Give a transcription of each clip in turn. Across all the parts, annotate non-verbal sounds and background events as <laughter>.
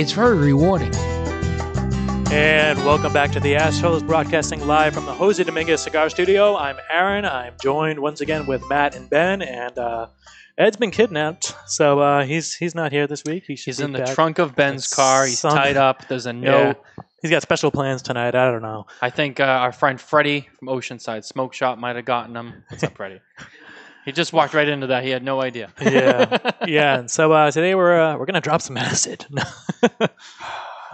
It's very rewarding. And welcome back to the Ashholes, broadcasting live from the Jose Dominguez Cigar Studio. I'm Aaron. I'm joined once again with Matt and Ben, and uh, Ed's been kidnapped, so uh, he's he's not here this week. He should He's be in the back. trunk of Ben's car. He's Some- tied up. There's a note. <laughs> Yeah. He's got special plans tonight. I don't know. I think uh, our friend Freddie from Oceanside Smoke Shop might have gotten him. What's up, Freddie? <laughs> he just walked right into that. He had no idea. <laughs> Yeah, yeah. And so uh, today we're uh, we're gonna drop some acid. <laughs>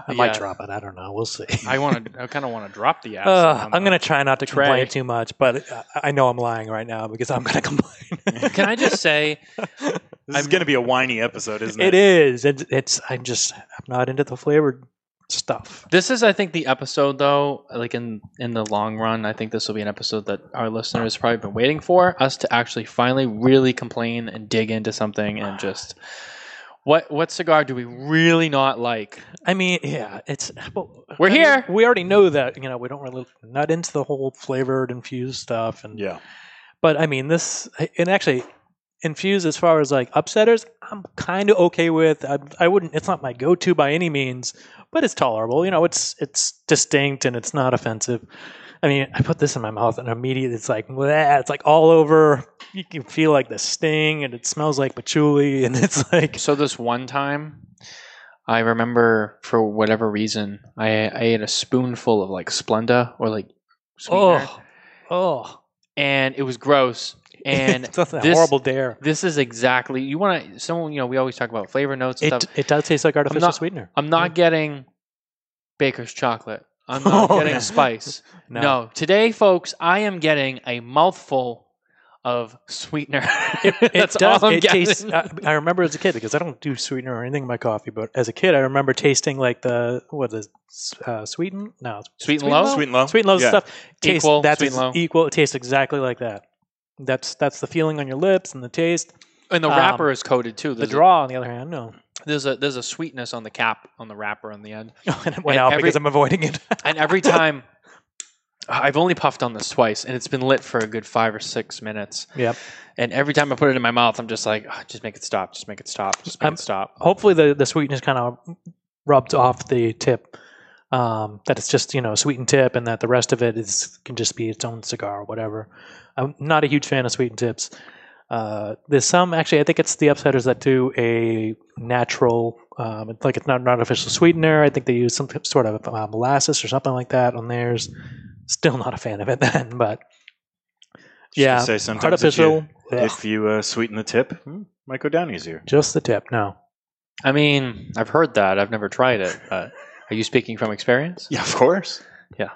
I might Yeah. drop it. I don't know. We'll see. I want to. I kind of want to drop the acid. Uh, I'm gonna try not to tray. complain too much, but uh, I know I'm lying right now because I'm gonna <laughs> complain. Can I just say, This is going to be a whiny episode, isn't It it? is. It's, it's. I'm just. I'm not into the flavored stuff. this is, I think, the episode though. Like in in the long run, I think this will be an episode that our listeners probably been waiting for us to actually finally really complain and dig into something and just. What what cigar do we really not like? I mean, yeah, it's. Well, We're I mean, here. we already know that. You know, we don't really not into the whole flavored infused stuff, and Yeah. but I mean, this and actually infused as far as like upsetters, I'm kind of okay with. I, I wouldn't. It's not my go-to by any means, but it's tolerable. You know, it's it's distinct and it's not offensive. I mean, I put this in my mouth and immediately it's like, bleh, it's like all over. You can feel like the sting, and it smells like patchouli, <laughs> and it's like, So this one time, I remember for whatever reason, I, I ate a spoonful of like Splenda or like sweetener, oh, oh, and it was gross. <laughs> And it's a this- horrible dare. this is exactly you want to. Someone you know, we always talk about flavor notes and It stuff. it does taste like artificial not- sweetener. I'm not getting Baker's chocolate. I'm <laughs> not Oh, getting no. spice. <laughs> No. today, folks, I am getting a mouthful of sweetener. It, it That's does. all I'm it tastes. getting. I, I remember as a kid because I don't do sweetener or anything in my coffee, but as a kid, I remember tasting like the what is uh, sweeten? No, Sweet and low? Sweet and low. sweet and low Yeah. stuff. Taste, Equal, that's sweet and low. equal. It tastes exactly like that. That's that's the feeling on your lips and the taste. and the um, wrapper is coated too. The There's a- draw, on the other hand, no. there's a there's a sweetness on the cap on the wrapper on the end. <laughs> and it went And out every- because I'm avoiding it. <laughs> And every time I've only puffed on this twice and it's been lit for a good 5 or 6 minutes. yep. And every time I put it in my mouth I'm just like "Ah, just make it stop, just make it stop, just make I'm- it stop. Hopefully, the the sweetness kind of rubs off the tip. Um, that it's just you know a sweetened tip, and that the rest of it is can just be its own cigar or whatever. I'm not a huge fan of sweetened tips. Uh, there's some actually. I think it's the upsetters that do a natural, um, it's like it's not an artificial sweetener. I think they use some sort of uh, molasses or something like that on theirs. Still not a fan of it <laughs> then, but yeah, Say sometimes artificial. If you, if you uh, sweeten the tip, hmm, might go down easier. just the tip. No, I mean, I've heard that. I've never tried it. But are you speaking from experience? Yeah, of course. Yeah.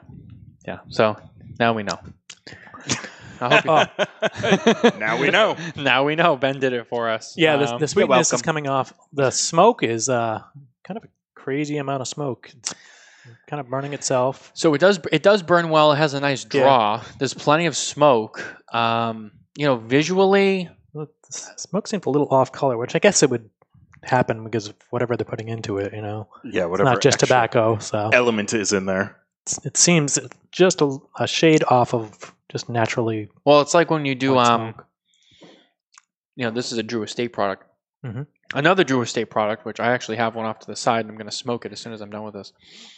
Yeah. So, now we know. I hope you- <laughs> now we know. <laughs> now we know Ben did it for us. Yeah, the, Um, the sweetness is coming off. The smoke is uh, kind of a crazy amount of smoke. It's kind of burning itself. So it does it does burn well. It has a nice Yeah. draw. There's plenty of smoke. Um, you know, visually, The smoke seems a little off color, which I guess it would happen because of whatever they're putting into it. You know, Yeah, it's whatever. not just tobacco. So Element is in there. it's- it seems just a, a shade off of just naturally. well, it's like when you do um, smoke. you know, this is a Drew Estate product. Mhm. Another Drew Estate product, which I actually have one off to the side, and I'm going to smoke it as soon as I'm done with this.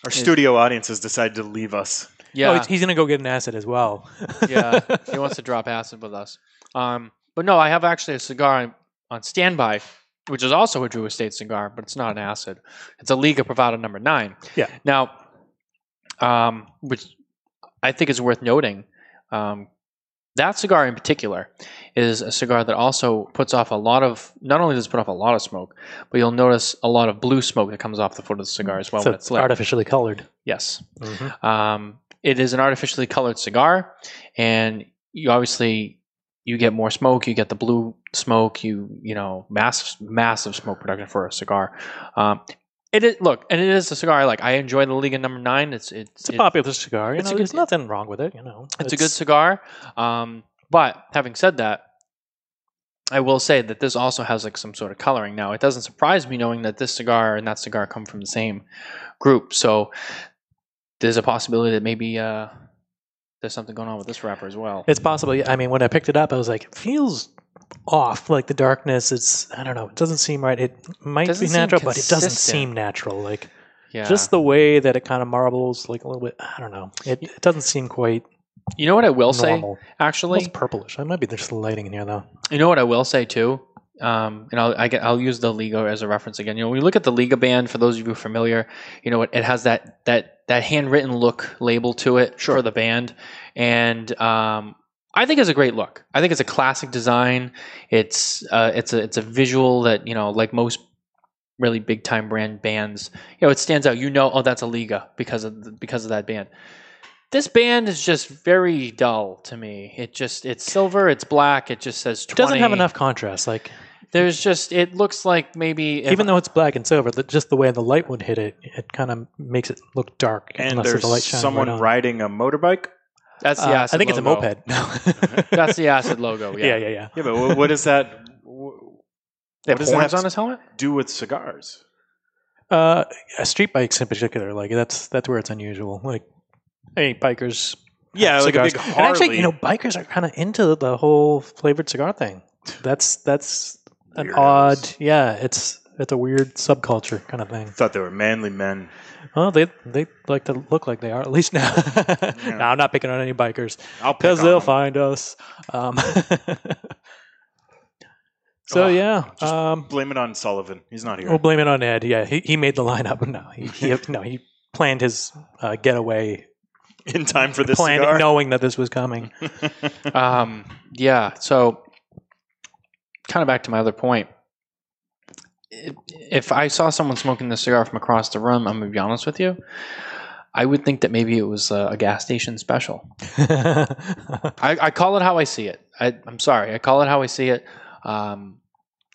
Our Is- studio audience has decided to leave us. Yeah, Oh, he's, he's gonna go get an acid as well. <laughs> yeah, he wants to drop acid with us. Um, but no, I have actually a cigar on, on standby, which is also a Drew Estate cigar, but it's not an acid. It's a Liga Privada number nine. Yeah. Now, um, which I think is worth noting. Um, that cigar in particular is a cigar that also puts off a lot of. Not only does it put off a lot of smoke, but you'll notice a lot of blue smoke that comes off the foot of the cigar as well so when it's lit. artificially colored. yes. Mhm. Um, it is an artificially colored cigar, and you obviously you get more smoke. You get the blue smoke. You you know massive massive smoke production for a cigar. Um, It is look, and it is a cigar I like. I enjoy the Liga Number Nine. It's it's It's a it- popular cigar. You it's know, a there's nothing wrong with it. You know, it's, a good cigar. Um, but having said that, I will say that this also has like some sort of coloring. Now, it doesn't surprise me knowing that this cigar and that cigar come from the same group. So there's a possibility that maybe uh, there's something going on with this wrapper as well. It's possible. I mean, when I picked it up, I was like, it feels off. Like the darkness. It's I don't know. It doesn't seem right. It might Doesn't be natural, but it doesn't seem natural. Like yeah. just the way that it kind of marbles, like a little bit. I don't know. It, it doesn't seem quite you know what I will say actually. it's purplish. I might be just lighting in here though. You know what I will say too, um, and I'll I get, I'll use the Liga as a reference again. You know, when you look at the Liga band, for those of you familiar, you know it, it has that that that handwritten look label to it for the band, and um, I think it's a great look. I think it's a classic design. It's uh, it's a it's a visual that you know like most really big time brand bands, you know, it stands out. You know, oh, that's a Liga because of the, because of that band. This band is just very dull to me. It just it's silver, it's black, it just says 20. It doesn't have enough contrast. Like There's just it looks like maybe even though it's black and silver, the, just the way the light would hit it, it kind of makes it look dark. And there's the light someone right riding a motorbike. that's the Uh, acid I think it's a logo. moped. <laughs> No. That's the acid logo. yeah, Yeah. yeah, yeah. Yeah, but what, what that wh- They have What does that horns have on his helmet. do with cigars? Uh, street bikes in particular, like that's that's where it's unusual. Like, hey, bikers. Yeah, have like a cigars. big And actually, you know, bikers are kind of into the whole flavored cigar thing. That's that's an Weirdos. odd. Yeah, it's it's a weird subculture kind of thing. Thought they were manly men. Well, they they like to look like they are at least now. <laughs> no, I'm not picking on any bikers I'll pick because on they'll them. find us. Um, <laughs> so Oh, yeah, just um, Blame it on Sullivan. He's not here. we'll blame it on Ed. Yeah, he, he made the lineup. <laughs> No, he, he no he planned his uh, getaway, in time for this planning cigar. knowing that this was coming. Um, yeah. So, kind of back to my other point. If- I saw someone smoking this cigar from across the room, I'm gonna be honest with you. I would think that maybe it was a, a gas station special. <laughs> I, I call it how I see it. I, I'm sorry. I call it how I see it. Um,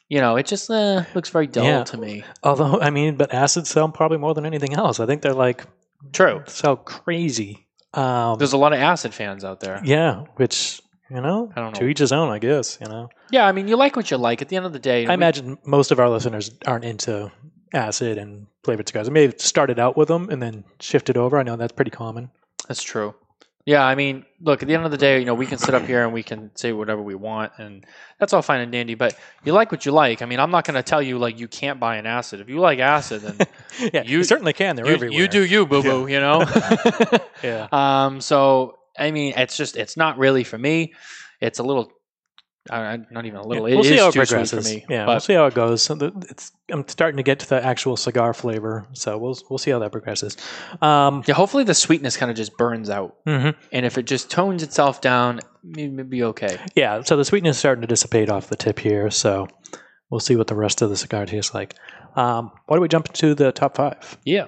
you know, it just uh, looks very dull Yeah. to me. Although, I mean, but acids sell probably more than anything else. I think they're like True. sell crazy. Um, There's a lot of acid fans out there. yeah, which you know, I don't know. to each his own, I guess. You know, Yeah, I mean, you like what you like. At the end of the day, I we- imagine most of our listeners aren't into acid and flavored cigars. They may have started out with them and then shifted over. I know that's pretty common. That's true. Yeah, I mean, look, at the end of the day, you know, we can sit up here and we can say whatever we want, and that's all fine and dandy. But you like what you like. I mean, I'm not going to tell you like you can't buy an acid. If you like acid, then <laughs> yeah, You- you certainly can. They're you, everywhere. you do you, boo boo. You know. <laughs> yeah. um. So I mean, it's just it's not really for me. It's a little, uh, not even a little. Yeah, we'll it see is how it progresses. for me. Yeah, we'll see how it goes. So the, it's, I'm starting to get to the actual cigar flavor, so we'll we'll see how that progresses. Um, yeah, hopefully the sweetness kind of just burns out, mhm. and if it just tones itself down, maybe be okay. Yeah, so the sweetness is starting to dissipate off the tip here, so we'll see what the rest of the cigar tastes like. Um, why don't we jump to the top five? Yeah.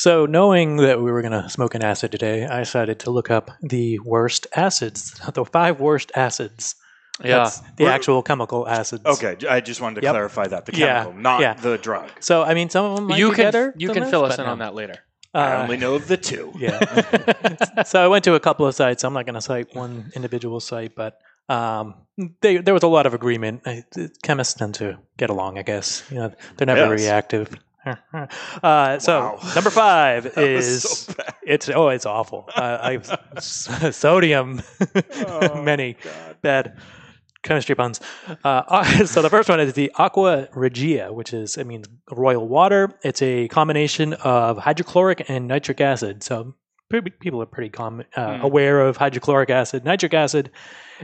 So, knowing that we were going to smoke an acid today, I decided to look up the worst acids, <laughs> the five worst acids. Yeah. That's the We're- actual chemical acids. Okay, I just wanted to Yep. clarify that the Yeah, chemical, not yeah. the drug. So, I mean, some of them might you be can better. you can this, fill us in no. on that later. I Uh, only know of the two. <laughs> Yeah. <laughs> so I went to a couple of sites. I'm not going to cite one individual site, but um, they, there was a lot of agreement. I, chemists tend to get along, I guess. You know, they're never very Yes. active. <laughs> Uh, so Wow. <laughs> number five is so it's oh it's awful. Uh, I <laughs> sodium Oh, many bad chemistry puns. Uh, so the first one is the Aqua Regia, which is it means royal water. It's a combination of hydrochloric and nitric acid. So people are pretty uh, Hmm. aware of hydrochloric acid, nitric acid.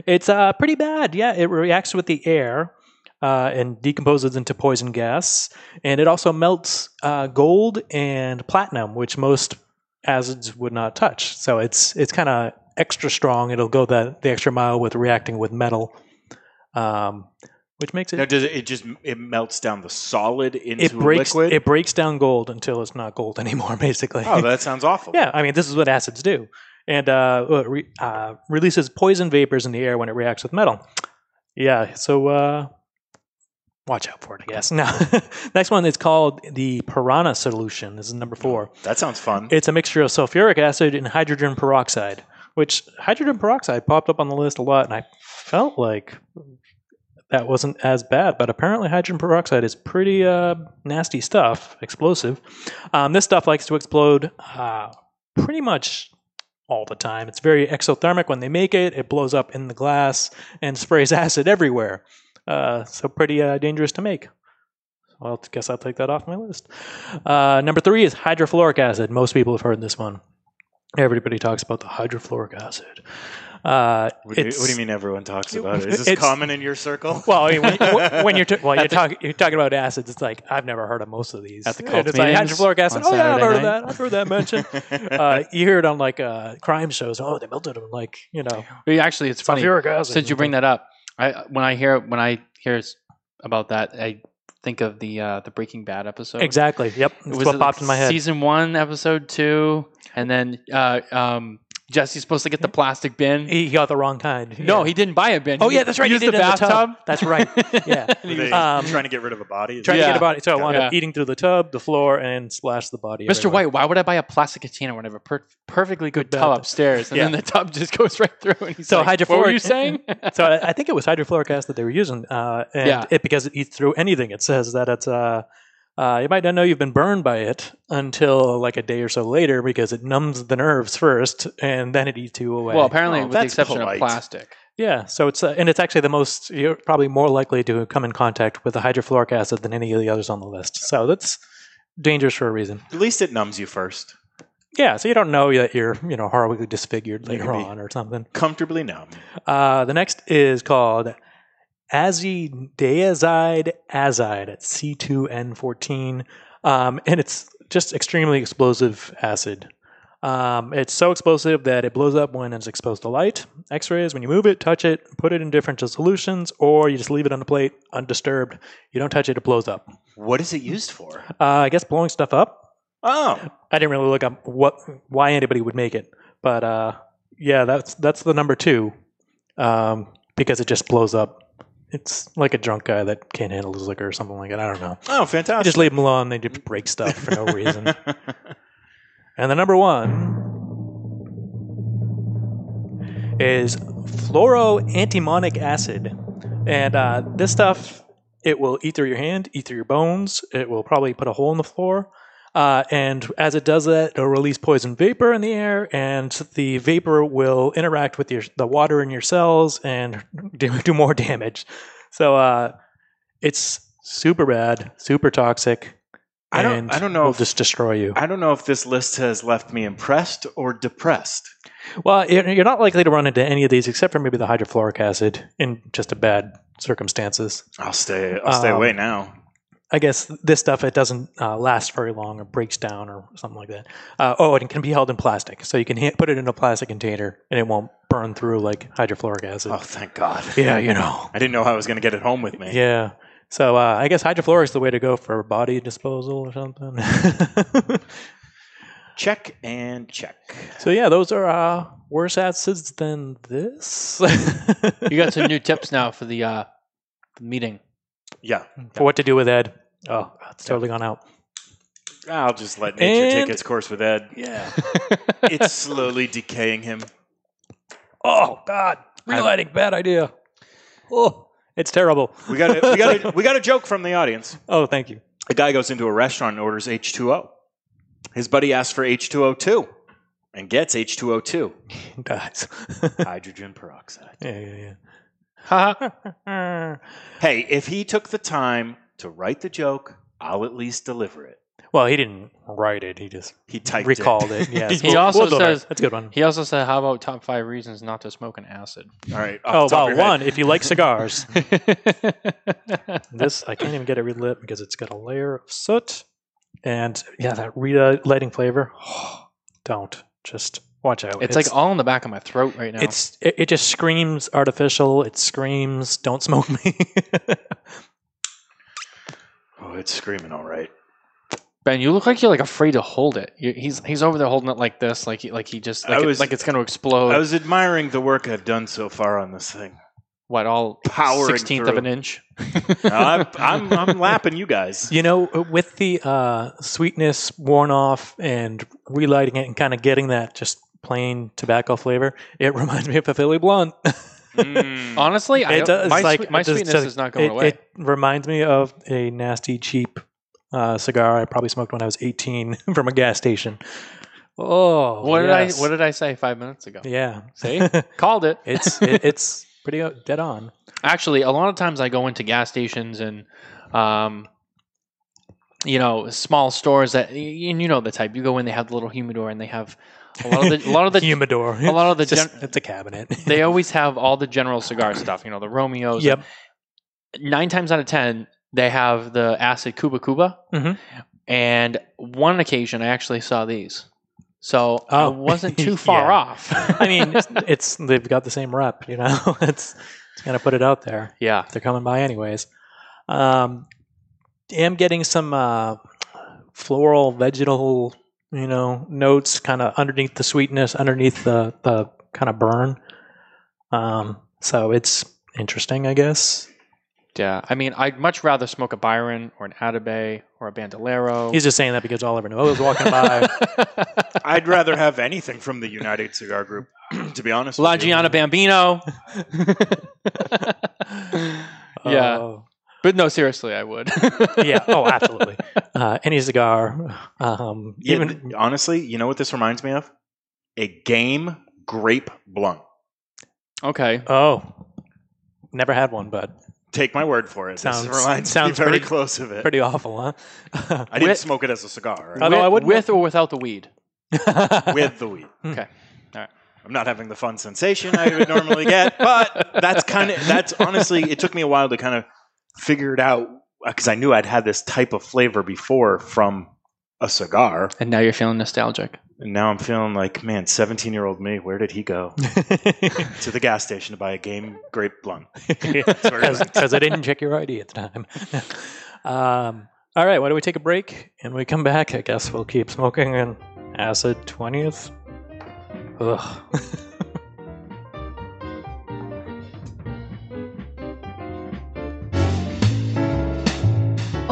It's uh, pretty bad. Yeah, it reacts with the air. Uh, and decomposes into poison gas. And it also melts uh, gold and platinum, which most acids would not touch. So it's it's kind of extra strong. It'll go the, the extra mile with reacting with metal, um, which makes it Now, does it, it just it melts down the solid into it breaks liquid? it breaks down gold until it's not gold <laughs> anymore. Basically, oh, that sounds awful. yeah. I mean, this is what acids do, and uh, it re- uh, releases poison vapors in the air when it reacts with metal. Yeah, so uh, watch out for it. I guess. <laughs> Now, next one is called the Piranha solution. This is number four. that sounds fun. It's a mixture of sulfuric acid and hydrogen peroxide, which hydrogen peroxide popped up on the list a lot, and I felt like that wasn't as bad, but apparently hydrogen peroxide is pretty uh, nasty stuff, explosive. Um, this stuff likes to explode uh, pretty much all the time. It's very exothermic when they make it. It blows up in the glass and <laughs> sprays acid everywhere. Uh, so pretty uh, dangerous to make. So I guess I'll take that off my list. Uh, number three is hydrofluoric acid. Most people have heard this one. Everybody talks about the hydrofluoric acid. Uh, What do, you, what do you mean everyone talks about it? <laughs> Is this common in your circle? <laughs> Well, I mean, when, when you're t- well, you're talking you're talking about acids. It's like I've never heard of most of these. At the <laughs> And cult it's like hydrofluoric acid. Oh yeah, I've Saturday heard of that. I've heard that mentioned. uh, you hear it on like uh, crime shows. Oh, they melted them like you know Actually, it's funny. sulfuric acid. Since you bring that up, I when I hear when I hear about that, I think of the uh, the Breaking Bad episode. exactly. Yep, that's Was what it popped in my head. Season one, episode two, and then uh, um, Jesse's supposed to get the plastic bin. He got the wrong kind. No, Yeah. he didn't buy a bin. Oh yeah, that's right. He used did the it in bathtub. tub. That's right. <laughs> Yeah. Were they <laughs> Um, trying to get rid of a body? Trying to Yeah. get a body. so I wound up Yeah. eating through the tub, the floor, and splashed the body. Mr. everywhere. White, why would I buy a plastic container when I have a per- perfectly good Good tub bathtub. upstairs, and Yeah. then the tub just <laughs> goes right through? And he's So like, What were hydrofluoric- you saying? so I, I think it was hydrofluoric acid they were using, uh, and Yeah. it because it eats through anything. It says that it's uh, uh, you might not know you've been burned by it until like a day or so later because it numbs the nerves first, and then it eats you away. well, apparently, Oh, with the that's exception polite. of plastic. yeah. So it's uh, and it's actually the most you're probably more likely to come in contact with the hydrofluoric acid than any of the others on the list. So that's dangerous for a reason. At least it numbs you first. Yeah. So you don't know that you're you know horribly disfigured later on or something. Comfortably numb. Uh, the next is called azidoazide azide at C2N14. Um, and it's just extremely explosive acid. Um, it's so explosive that it blows up when it's exposed to light, x rays, when you move it, touch it, put it in different solutions, or you just leave it on the plate undisturbed. You don't touch it, it blows up. What is it used for? Uh, I guess blowing stuff up. Oh, I didn't really look up what why anybody would make it, but uh, yeah, that's that's the number two um, because it just blows up. It's like a drunk guy that can't handle his liquor or something like that. I don't know. oh, You fantastic. just leave them alone; they just break stuff for no reason. <laughs> And the number one is fluoroantimonic acid, and uh, this stuff it will eat through your hand, eat through your bones. It will probably put a hole in the floor. Uh, and as it does that, it'll release poison vapor in the air, and the vapor will interact with your the water in your cells and <laughs> do, do more damage. So uh, it's super bad, super toxic. I don't- and I don't know Will if- just destroy you. I don't know if this list has left me impressed or depressed. Well, you're you're not likely to run into any of these except for maybe the hydrofluoric acid in just a bad circumstances. I'll stay. I'll stay Um, away now. I guess this stuff it doesn't uh, last very long or breaks down or something like that. Uh, oh, and it can be held in plastic, so you can ha- put it in a plastic container and it won't burn through like hydrofluoric acid. Oh, thank God. <laughs> Yeah, you know. I didn't know how I was going to get it home with me. Yeah. So uh, I guess hydrofluoric is the way to go for body disposal or something. <laughs> Check and check. so yeah, those are uh, worse acids than this. <laughs> You got some new tips now for the uh, the meeting. Yeah, for what to do with Ed. Oh, it's totally gone out. I'll just let nature take its course with Ed. Yeah. <laughs> It's slowly decaying him. Oh God, relighting, bad idea. Oh, it's terrible. We got a, we got a, <laughs> we got a joke from the audience. Oh, thank you. A guy goes into a restaurant and orders H2O. His buddy asks for H2O2 and gets H2O2, <laughs> Dies. hydrogen peroxide. yeah, yeah, yeah. <laughs> Hey, if he took the time to write the joke, I'll at least deliver it. Well, he didn't write it. He just He typed recalled it. <laughs> it. Yeah. He We'll- also we'll says- that's a good one. He also said, "How about top five reasons not to smoke an acid?" All right. off Oh, the top well, of one, if you like cigars, <laughs> this I can't even get it relit because it's got a layer of soot, and yeah, that Rita relighting flavor. <sighs> don't just watch out. It's, like all in the back of my throat right now. it's it, it just screams artificial. It screams don't smoke me. <laughs> Oh, it's screaming all right. Ben, you look like you're like afraid to hold it. You, he's he's over there holding it like this, like he, like he just I like, it- was- like it's going to explode. I was admiring the work I've done so far on this thing. what all power sixteenth of an inch? No, I'm, <laughs> I'm, I'm lapping you guys. you know, with the uh, sweetness worn off and relighting it and kind of getting that just plain tobacco flavor, it <laughs> reminds me of a Philly Blunt. Mm. Honestly, I it don't- does. my, like, my it just- sweetness is not going it, away. It reminds me of a nasty, cheap uh, cigar I probably smoked when I was 18 <laughs> from a gas station. Oh, what did. I what did I say five minutes ago? Yeah. See? <laughs> Called it. it's it, it's pretty uh, dead on. Actually, a lot of times I go into gas stations and, um, you know, small stores that, and you know the type. You go in, they have the little humidor, and they have a lot of the, a lot of the, <laughs> humidor. a lot of the just, gen- it's a cabinet. <laughs> they always have all the general cigar stuff. You know, the Romeos. yep. Nine times out of ten, they have the acid Kuba Kuba, Mhm. and one occasion I actually saw these. So I Oh. wasn't <laughs> too far Yeah. off. I mean, it's, it's they've got the same rep. You know, it's it's gonna put it out there. yeah. They're coming by anyways. Um, am getting some uh, floral, vegetal, you know, notes kind of underneath the sweetness, underneath the the kind of burn. Um, so it's interesting, I guess. Yeah, I mean, I'd much rather smoke a Byron or an Atabey or a Bandolero. He's just saying that because Oliver Noah was walking by. <laughs> I'd rather have anything from the United Cigar Group, <clears throat> to be honest. La. Gianna Bambino. <laughs> yeah, Oh, but no, seriously, I would. <laughs> yeah. Oh, absolutely. Uh, any cigar, um, Yeah, even th- honestly, you know what this reminds me of? A game grape blunt. okay. oh, never had one, but Take my word for it. Sounds- this reminds sounds me very pretty- close of it. pretty awful, huh? <laughs> I didn't With- smoke it as a cigar. Although with, I wouldn't- with or without the weed. <laughs> with the weed. Okay. All right. I'm not having the fun sensation I would normally get, but that's kind of that's honestly it took me a while to kind of figure it out because I knew I'd had this type of flavor before from a cigar, And now you're feeling nostalgic. and now I'm feeling like, man, 17 year old me, where did he go? <laughs> to the gas station to buy a game grape blunt. <laughs> Because I didn't check your ID at the time. <laughs> um, all right, why don't we take a break and we come back? I guess we'll keep smoking and acid 20th. Ugh.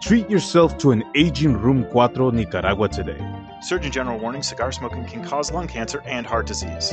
Treat yourself to an aging Room 4 Nicaragua today. Surgeon General warning cigar smoking can cause lung cancer and heart disease.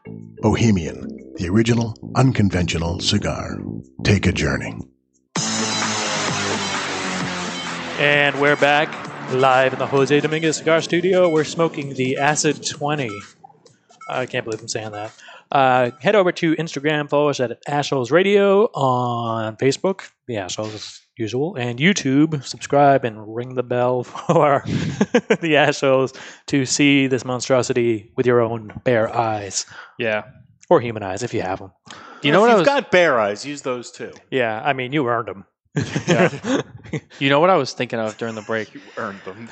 Bohemian, the original, unconventional cigar. Take a journey. And we're back live in the Jose Dominguez Cigar Studio. We're smoking the Acid 20. I can't believe I'm saying that. Uh, head over to Instagram, follow us at Ashholes Radio on Facebook, the Ashholes as usual, and YouTube. Subscribe and ring the bell <laughs> for the Ashholes to see this monstrosity with your own bare eyes. Yeah. Or human eyes if you have them. You know if what I you've was got bare eyes, use those too. Yeah, I mean, you earned them. <laughs> You know what I was thinking of during the break? You earned them.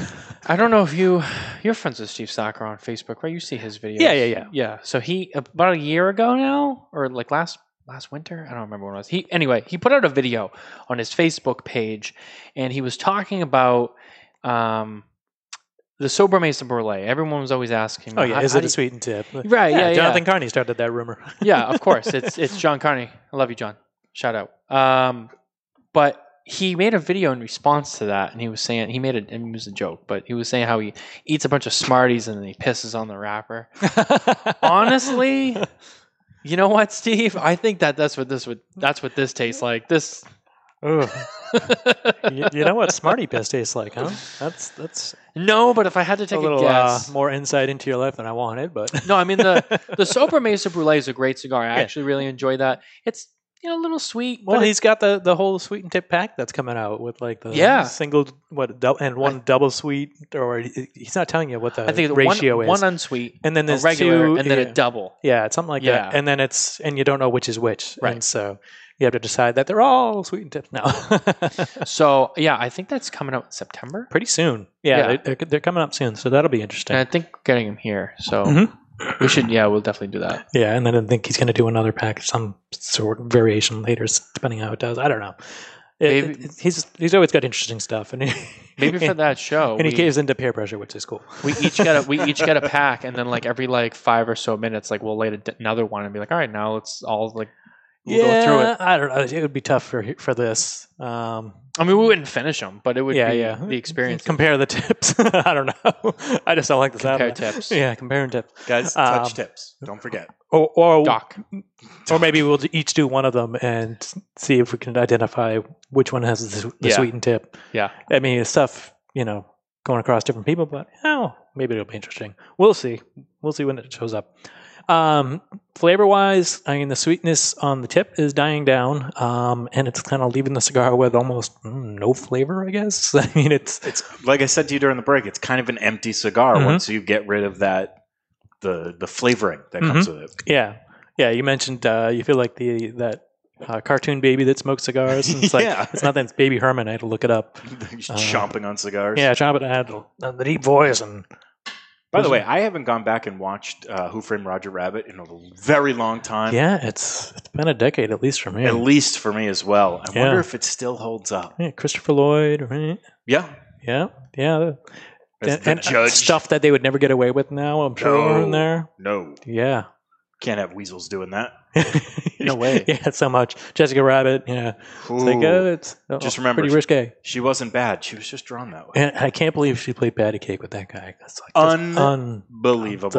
I don't know if you you're friends with Steve Saka on Facebook, right? You see his videos. Yeah, yeah, yeah. Yeah. So he about a year ago now, or like last last winter, I don't remember when it was. He anyway, he put out a video on his Facebook page, and he was talking about um, the Sobremesa Brulee. Everyone was always asking, Oh, yeah, is it a sweetened tip? <laughs> Right, yeah, <laughs> yeah. Jonathan Carney started that rumor. <laughs> yeah, of course. It's it's John Carney. I love you, John. Shout out. Um, but he made a video in response to that, and he was saying he made it. It was a joke, but he was saying how he eats a bunch of Smarties and then he pisses on the wrapper. Honestly, you know what, Steve? I think that that's what this would. That's what this tastes like. This. Ugh. <laughs> you, you know what Smarty piss tastes like, huh? That's that's No, but if I had to take a, little uh, guess, more insight into your life than I wanted, but no, I mean the <laughs> the Sobremesa Brulee is a great cigar. I Yeah. actually really enjoy that. It's you know a little sweet, well, he's got the the whole sweet and tip pack that's coming out with like the Yeah. single what and one double sweet, or he's not telling you what the I think ratio one, is. one unsweet, and then there's regular, two, and then yeah. a double. Yeah, it's something like Yeah. that. And then it's and you don't know which is which, Right. And so you have to decide that they're all sweet and tip now. <laughs> So yeah, I think that's coming out in September. Pretty soon, yeah, Yeah. They're, they're, coming up soon, so that'll be interesting. And I think we're getting him here. So Mhm. We should, yeah, we'll definitely do that. <laughs> Yeah, and then I think he's going to do another pack, some sort of variation later, depending how it does. I don't know. It- Maybe- it- he's he's always got interesting stuff, and he, <laughs> Maybe for that show, and he caves into peer pressure, which is cool. we each get a we each get a pack, and then like every like five or so minutes, like we'll light another one and be like, all right, now let's all like we'll yeah, go through it. I don't know. It would be tough for for this. Um, I mean, we wouldn't finish them, but it would yeah, be yeah. the experience. Compare the tips. <laughs> I don't know. I just don't like the. Compare of tips. Yeah, comparing tips. Guys, touch Um, tips. Don't forget. Or or, Doc. or maybe we'll each do one of them and see if we can identify which one has the, the Yeah. sweetened tip. Yeah. I mean, it's tough, you know, going across different people, but oh, maybe it'll be interesting. We'll see. We'll see when it shows up. Um, flavor wise, I mean, the sweetness on the tip is dying down, um, and it's kind of leaving the cigar with almost mm, no flavor. I guess. <laughs> I mean, it's It's like I said to you during the break. It's kind of an empty cigar Mhm. once you get rid of that the the flavoring that comes with it. yeah, yeah. You mentioned uh, you feel like the that uh, cartoon baby that smokes cigars. And it's like <laughs> Yeah. it's not that it's Baby Herman. I had to look it up. <laughs> Just Uh, chomping on cigars. Yeah, Chomping had uh, the deep voice and. By the way, I haven't gone back and watched uh, Who Framed Roger Rabbit in a very long time. Yeah, it's it's been a decade at least for me. At least for me as well. I Yeah. wonder if it still holds up. Yeah, Christopher Lloyd, right? Yeah. Yeah, yeah. And, the and, judge. stuff that they would never get away with now. I'm sure are in No. there. No. Yeah. Can't have weasels doing that. <laughs> no way. Yeah, so much. Jessica Rabbit. Yeah. It's like oh, it's oh, Just remember, pretty risque. She wasn't bad. She was just drawn that way. And I can't believe she played patty cake with that guy. That's like just Unbelievable.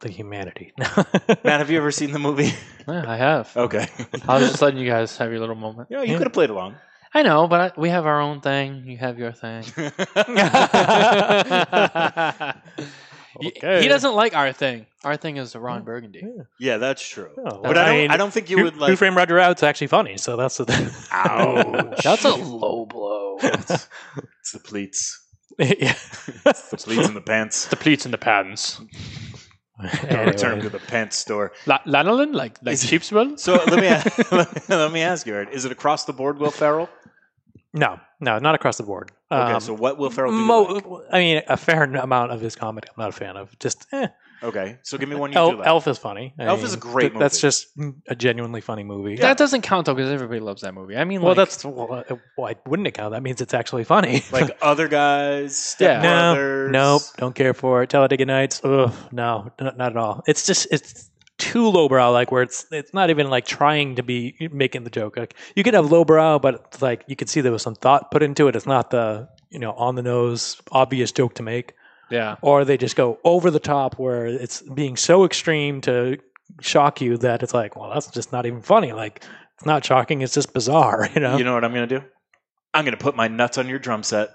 the, the humanity. <laughs> Matt, have you ever seen the movie? <laughs> Yeah, I have. Okay. I was just letting you guys have your little moment. Yeah, you could have played along. I know, but I, we have our own thing. You have your thing. He- Okay. He doesn't like our thing. Our thing is the Ron Burgundy. Yeah, that's true. Oh, but I don't. I don't think you Who- would like. Who like. Framed Roger Rabbit's actually funny, so that's the thing. <laughs> Ouch. That's a <laughs> low blow. it's the pleats. <laughs> yeah. The pleats in the pants. the pleats and the patents. Return to the pants store. La- lanolin, like like Is- sheepswool. So let me ask, let me ask you, Aaron, is it across the board, Will Ferrell? No, no, not across the board. Okay, Um, so what Will Ferrell do? Mo- like? I mean, a fair amount of his comedy, I'm not a fan of. Just eh. Okay, so give me one you do Elf, like. Elf is funny. I Elf is a great th- That's just a genuinely funny movie. That doesn't count though, because everybody loves that movie. I mean, well, like, that's well, uh, why wouldn't it count? That means it's actually funny. <laughs> like other guys, <laughs> Step no, Brothers. nope, don't care for it. Talladega Nights, ugh, no, n- not at all. It's just it's too lowbrow, like where it's it's not even like trying to be making the joke. Like you can have lowbrow, but it's like you can see there was some thought put into it. It's not the you know on the nose obvious joke to make. yeah. or they just go over the top where it's being so extreme to shock you that it's like, well, that's just not even funny. Like, it's not shocking; it's just bizarre, <laughs> you know. You know what I'm gonna do? I'm gonna put my nuts on your drum set.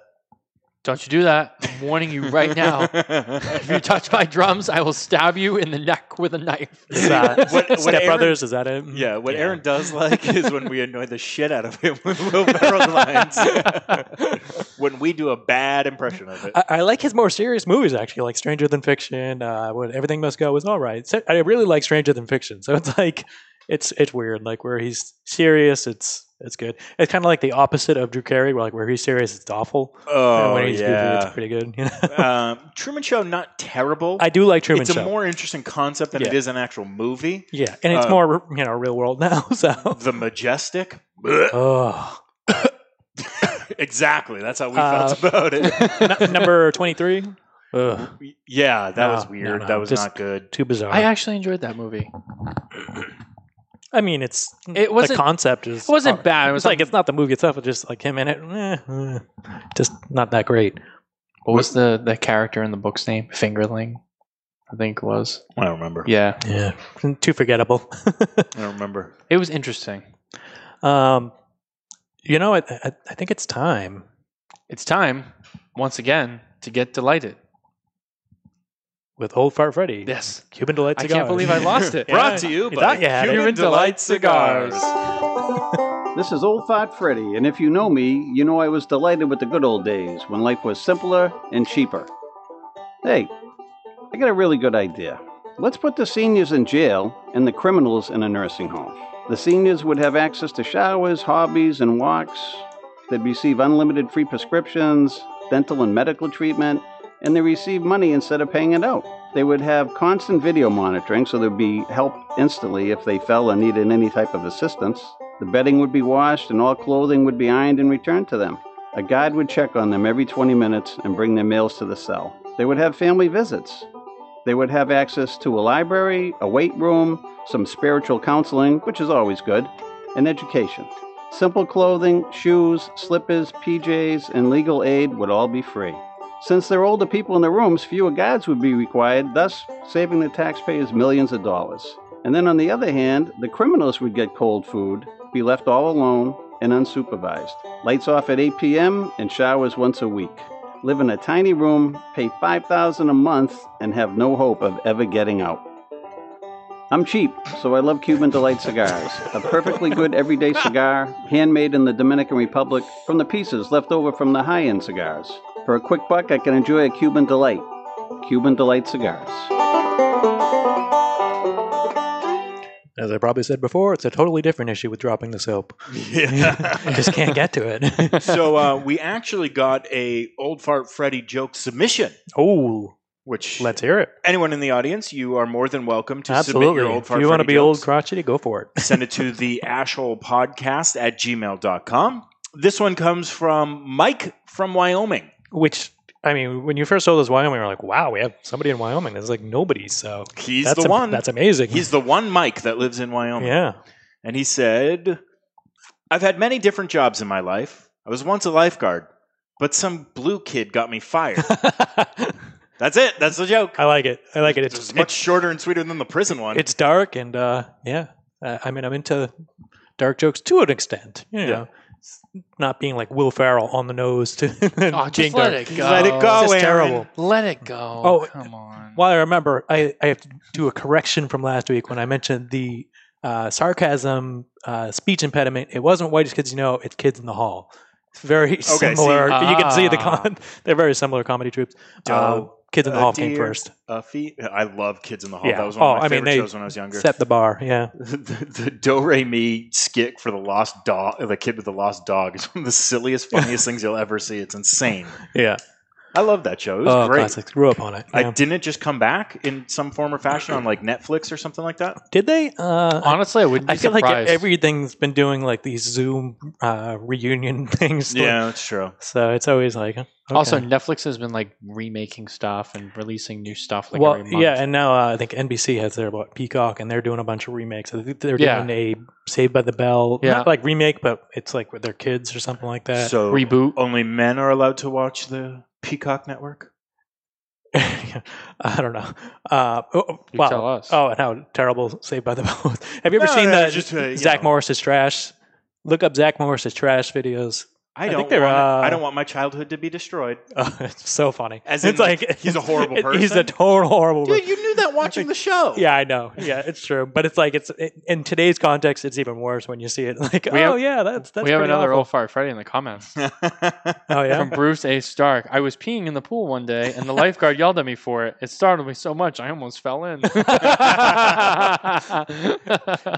Don't you do that? I'm warning you right now. if you touch my drums, I will stab you in the neck with a knife. Is that <laughs> What- what Step Aaron- Brothers? Is that it? Yeah, what Aaron does like is when we annoy the shit out of him <laughs> with Will Ferrell lines. <laughs> when we do a bad impression of it. I, I like his more serious movies actually, like Stranger Than Fiction. Uh, when Everything Must Go is all right. So, I really like Stranger Than Fiction. So it's like it's it's weird. Like where he's serious, it's it's good. It's kind of like the opposite of Drew Carey, where like where he's serious, it's awful. and oh when he's goofy, yeah. it's pretty good. You know? <laughs> um, Truman Show, not terrible. I do like Truman it's Show. a more interesting concept than it Yeah. is an actual movie. Yeah, and it's Uh, more you know real world <laughs> now. So The Majestic. oh, <laughs> exactly. That's how we Uh, felt about it. N- number twenty three. Ugh, yeah, that No, was weird. no, no, that was just- not good. too bizarre. I I, actually enjoyed that movie. <clears throat> mean, it's It wasn't- the concept is it wasn't bad. It was it's like it's not the movie itself. It's just like him in it. eh, eh, just not that great. What was the the character in the book's name? Fingerling, I think it was. I don't remember. Yeah, Yeah, too forgettable. <laughs> I don't remember. it was interesting. um, you know, I, I, I think it's time. It's time once again to get delighted. With Old Fart Freddy. Yes, Cuban Delight Cigars. I can't believe I lost it. <laughs> Brought to you you by you had it. Cuban Delight Cigars. <laughs> This is Old Fat Freddy, and if you know me, you know I was delighted with the good old days when life was simpler and cheaper. Hey, I got a really good idea. Let's put the seniors in jail and the criminals in a nursing home. The seniors would have access to showers, hobbies, and walks. They'd receive unlimited free prescriptions, dental and medical treatment, and they receive money instead of paying it out. They would have constant video monitoring so there'd be help instantly if they fell and needed any type of assistance. The bedding would be washed and all clothing would be ironed and returned to them. A guide would check on them every 20 minutes and bring their meals to the cell. They would have family visits. They would have access to a library, a weight room, some spiritual counseling, which is always good, and education. Simple clothing, shoes, slippers, PJs, and legal aid would all be free. Since there are older people in the rooms, fewer guards would be required, thus saving the taxpayers millions of dollars. And then on the other hand, the criminals would get cold food, be left all alone, and unsupervised. Lights off at 8 p.m. and showers once a week. Live in a tiny room, pay 5000 a month, and have no hope of ever getting out. I'm cheap, so I love Cuban Delight cigars. A perfectly good everyday cigar, handmade in the Dominican Republic from the pieces left over from the high end cigars. For a quick buck, I can enjoy a Cuban Delight. Cuban Delight cigars. As I probably said before, it's a totally different issue with dropping the soap. Yeah. <laughs> You just can't get to it. <laughs> so uh, we <laughs> actually got a old fart Freddy joke submission. Oh, which let's hear it. Anyone in the audience, you are more than welcome to Absolutely. submit your old fart. Freddy. If you want to Freddy be old crotchety, go for it. Send it to the ashhole podcast at gmail.com. This one comes from Mike from Wyoming. Which I mean, when you first told us Wyoming, we were like, "Wow, we have somebody in Wyoming." There's like nobody, so He's that's the am- one. That's amazing. He's the one Mike that lives in Wyoming. yeah. And he said, I've had many different jobs in my life. I was once a lifeguard, but some blue kid got me fired. <laughs> That's it. That's the joke. I like it. I like it. It's It's much shorter and sweeter than the prison one. it's dark and uh, yeah. Uh, I mean, I'm into dark jokes to an extent. You know, It's not being like Will Ferrell on the nose to <laughs> Oh, just let it go. Let it go, It's just terrible. Let it go. Oh, come on. Well, I remember I, I have to do a correction from last week when I mentioned the uh, sarcasm uh, speech impediment. It wasn't whitest kids you know, it's kids in the hall. It's very see. similar. you can see the Ah. con- <laughs> they're very similar comedy troupes. Uh, Uh, kids in the a hall came first. A feet. I love Kids in the Hall. Yeah. That was one Oh, of my I mean, favorite they shows when I was younger. Set the bar. Yeah. <laughs> the, the Do Re Mi skit for the lost dog, the kid with the lost dog, is one of the silliest, funniest <laughs> things you'll ever see. It's insane. Yeah. I love that show. It was Oh, great. classics. Grew up on it. I didn't just come back in some form or fashion on like Netflix or something like that. Did they? Uh, Honestly, I wouldn't I feel surprised. like everything's been doing like these Zoom uh, reunion <laughs> things. Yeah, that's true. So it's always like okay. Also, Netflix has been like remaking stuff and releasing new stuff like well, every month. yeah, and now uh, I think NBC has their what, Peacock, and they're doing a bunch of remakes. I think they're Yeah. doing a Saved by the Bell, Yeah. not like remake, but it's like with their kids or something like that. So Reboot. Only men are allowed to watch the Peacock Network. <laughs> I don't know. Uh, oh, You well, tell us. Oh, and how terrible Saved by the Bell. <laughs> Have you ever No, seen no, the just, uh, you Zach know. Morris's trash? Look up Zach Morris's trash videos. I, I don't. think they're, want uh, I don't want my childhood to be destroyed. <laughs> Oh, it's so funny. As in, it's like, <laughs> he's a horrible person. <laughs> He's a total horrible. Dude, you knew that watching the show. Yeah, I know. Yeah, it's true. But it's like it's it, in today's context, it's even worse when you see it. Like, We oh have- yeah, that's that's we have another awful. old fart Freddy in the comments Oh yeah. from Bruce A. Stark. I was peeing in the pool one day, and the lifeguard yelled at me for it. It startled me so much I almost fell in.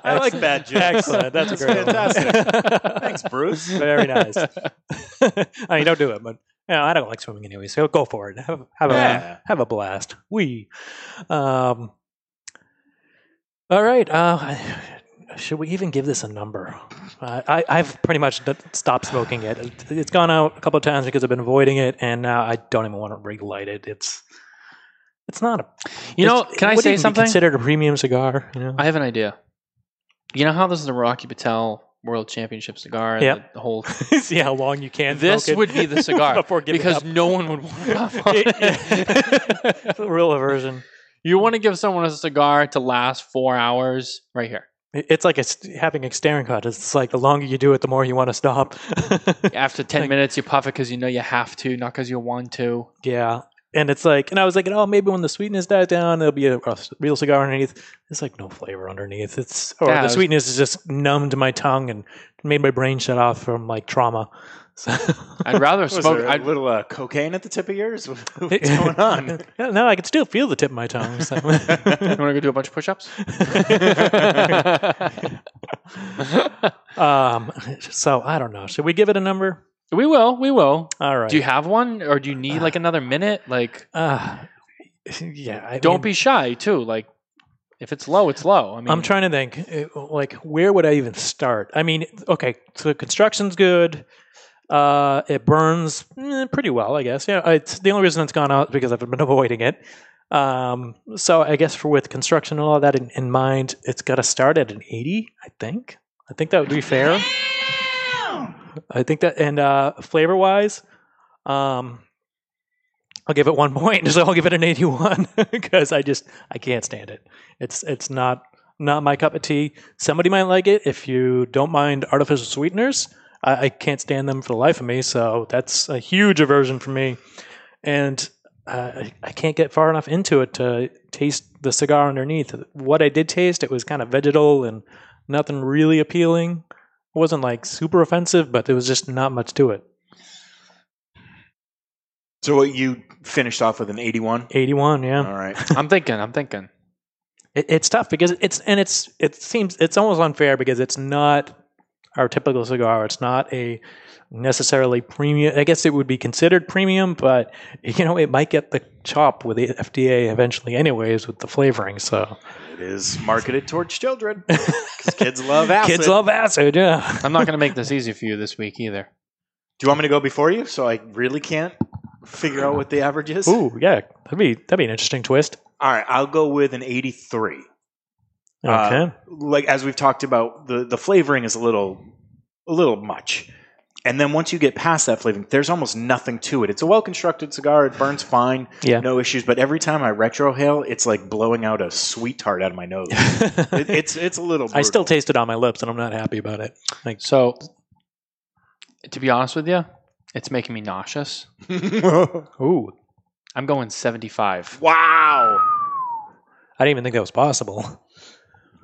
I like bad jokes. Excellent. That's, That's a great. fantastic. Thanks, Bruce. Very nice. I mean, don't do it, but you know, I don't like swimming anyway, so go for it. Have, have Yeah. a have a blast. We. Um. All right. Uh, should we even give this a number? Uh, I, I've pretty much d- stopped smoking it. It- It's gone out a couple of times because I've been avoiding it, and now I don't even want to relight it. It's it's not a. You know, can I say something? Considered a premium cigar. You know? I have an idea. You know how this is the Rocky Patel World Championship cigar? Yeah. The, whole. <laughs> See how long you can. This it would be the <laughs> cigar before giving because no one would want to puff on it. real aversion. You want to give someone a cigar to last four hours right here. It's like it's having a staring cut. It's like the longer you do it, the more you want to stop. <laughs> After 10 Like- minutes, you puff it because you know you have to, not because you want to. yeah. And it's like, and I was like, oh, maybe when the sweetness dies down, there'll be a, a real cigar underneath. It's like no flavor underneath. It's or Yeah, it the was- sweetness is just numbed my tongue and made my brain shut off from like trauma. So <laughs> I'd rather Was smoke. there a I'd, little uh, cocaine at the tip of yours? <laughs> What's <laughs> going on? Yeah, no, I can still feel the tip of my tongue. So. you want to go do a bunch of push ups? um, so I don't know. Should we give it a number? We will. We will. All right. Do you have one or do you need like another minute? Like, Uh, <laughs> yeah. I don't mean, be shy too. Like, if it's low, it's low. I mean, I'm trying to think, uh, like, where would I even start? I mean, okay, so construction's good. Uh, it burns eh, pretty well, I guess. Yeah, it's the only reason it's gone out is because I've been <laughs> avoiding it. Um, so I guess for with construction and all that in, in mind, it's got to start at an 80. I think. I think that would be fair. I think that, and uh, flavor wise, um, I'll give it one <laughs> point. So I'll give it an 81 <laughs> because I just I can't stand it. It's it's not not my cup of tea. Somebody might like it if you don't mind artificial sweeteners. I, I can't stand them for the life of me. So that's a huge aversion for me. And uh, I, I can't get far enough into it to taste the cigar underneath. What I did taste, it was kind of vegetal and nothing really appealing. It wasn't like super offensive, but there was just not much to it. So what you finished off with an 81? 81, yeah. All right. I'm thinking. I'm thinking. It, it's tough because it's and it's it seems it's almost unfair because it's not our typical cigar. It's not a necessarily premium. I guess it would be considered premium, but you know it might get the chop with the FDA eventually, anyways, with the flavoring. So It is marketed towards children <laughs> because kids love acid. kids love acid. Yeah. I'm not going to make this easy for you this week either. Do you want me to go before you so I really can't figure out what the average is? Ooh, yeah. That'd be that'd be an interesting twist. All right, I'll go with an 83. Okay. Uh, like as we've talked about, the the flavoring is a little a little much. And then once you get past that flavoring, there's almost nothing to it. It's a well constructed cigar. It burns fine, Yeah. no issues. But every time I retrohale, it's like blowing out a sweet tart out of my nose. <laughs> it, it's it's a little. I still taste it on my lips, and I'm not happy about it. Like, So, to be honest with you, it's making me nauseous. <laughs> ooh, I'm going 75. wow, I didn't even think that was possible.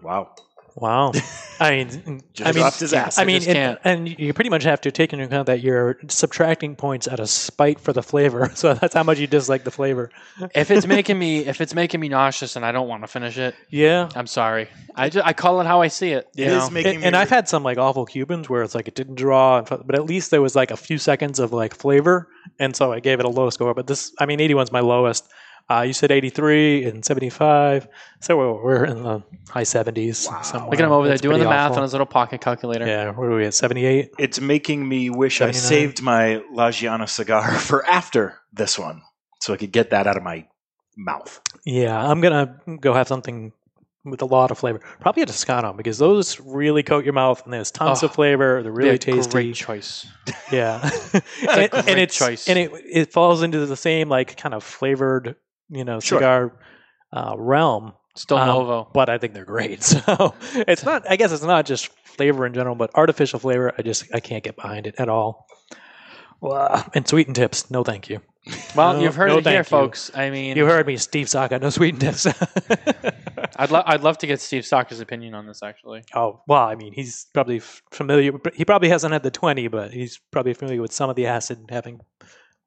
wow. Wow. <laughs> I mean, Just I mean, dropped his ass. I mean, just it- can't. and you pretty much have to take into account that you're subtracting points out of spite for the flavor. <laughs> So that's how much you dislike the flavor. if it's <laughs> making me if it's making me nauseous and I don't want to finish it, Yeah. I'm sorry. I, ju- I call it how I see it. It you is know? making And, me. and I've had some like awful Cubans where it's like it didn't draw, but at least there was like a few seconds of like flavor, and so I gave it a low score. But this, I mean, 81's my lowest. Uh, you said 83 and 75, so we're, we're in the high 70s. somewhere. Look at him over there That's doing the math awful. on his little pocket calculator. Yeah, what are we at? 78? it's making me wish I saved my La Giana cigar <laughs> for after this one, so I could get that out of my mouth. Yeah, I'm gonna go have something with a lot of flavor. Probably a Toscano because those really coat your mouth and there's tons Oh, of flavor. They're really They're tasty. Great choice. Yeah, <laughs> a and, and great it's choice. and it it falls into the same like kind of flavored you know Sure. cigar uh, realm. Still Um, Novo. but I think they're great. <laughs> So it's not. I guess it's not just flavor in general, but artificial flavor. I just I can't get behind it at all. Well, and sweetened tips, no thank you. Well, No- you've heard no it here, you. folks. I mean, You heard me, Steve Saka, no sweetened tips. <laughs> I'd, lo- I'd love to get Steve Saka's opinion on this, actually. Oh well, I mean, he's probably f- familiar. He probably hasn't had the twenty, but he's probably familiar with some of the acid having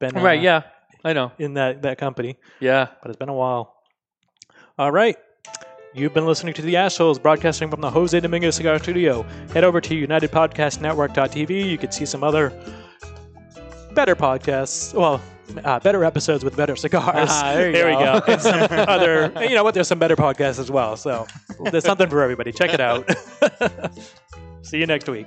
been uh, Right, yeah. I know. in that that company. Yeah. But it's been a while. All right, you've been listening to the Ashholes, broadcasting from the Jose Dominguez Cigar Studio. Head over to UnitedPodcastNetwork.tv. You can see some other better podcasts. Well. Uh, better episodes with better cigars. Ah, there you <laughs> we go. go. And some <laughs> other, you know what? There's some better podcasts as well. So there's something for everybody. Check it out. <laughs> See you next week.